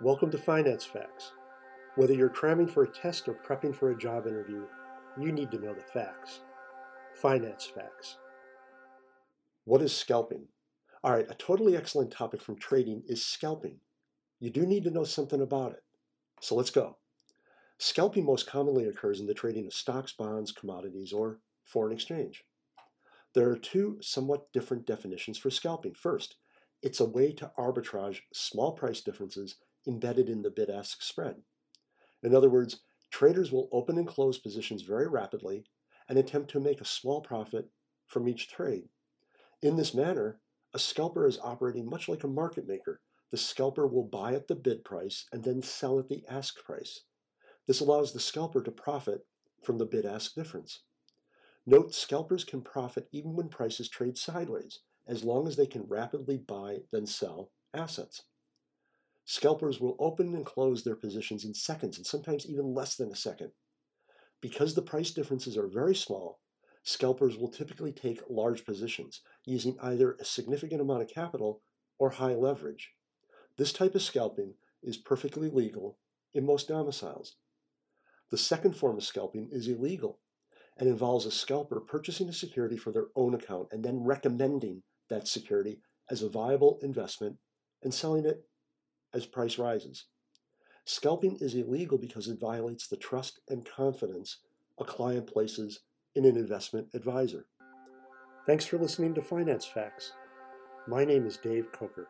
Welcome to Finance Facts. Whether you're cramming for a test or prepping for a job interview, you need to know the facts. Finance Facts. What is scalping? All right, a totally excellent topic from trading is scalping. You do need to know something about it. So let's go. Scalping most commonly occurs in the trading of stocks, bonds, commodities, or foreign exchange. There are two somewhat different definitions for scalping. First, it's a way to arbitrage small price differences embedded in the bid-ask spread. In other words, traders will open and close positions very rapidly and attempt to make a small profit from each trade. In this manner, a scalper is operating much like a market maker. The scalper will buy at the bid price and then sell at the ask price. This allows the scalper to profit from the bid-ask difference. Note, scalpers can profit even when prices trade sideways, as long as they can rapidly buy then sell assets. Scalpers will open and close their positions in seconds and sometimes even less than a second. Because the price differences are very small, scalpers will typically take large positions, using either a significant amount of capital or high leverage. This type of scalping is perfectly legal in most domiciles. The second form of scalping is illegal and involves a scalper purchasing a security for their own account and then recommending that security as a viable investment and selling it as price rises. Scalping is illegal because it violates the trust and confidence a client places in an investment advisor. Thanks for listening to Finance Facts. My name is Dave Coker.